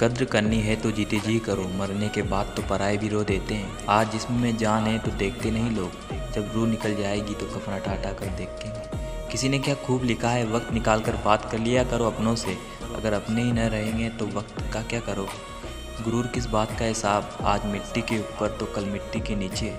कद्र करनी है तो जीते जी करो। मरने के बाद तो पराए भी रो देते हैं। आज जिसम में जान है तो देखते नहीं लोग। जब रू निकल जाएगी तो कफना टाटा कर देखते हैं। किसी ने क्या खूब लिखा है? वक्त निकाल कर बात कर लिया करो अपनों से। अगर अपने ही न रहेंगे तो वक्त का क्या करो? गुरूर किस बात का हिसाब? आज मिट्टी के ऊपर तो कल मिट्टी के नीचे।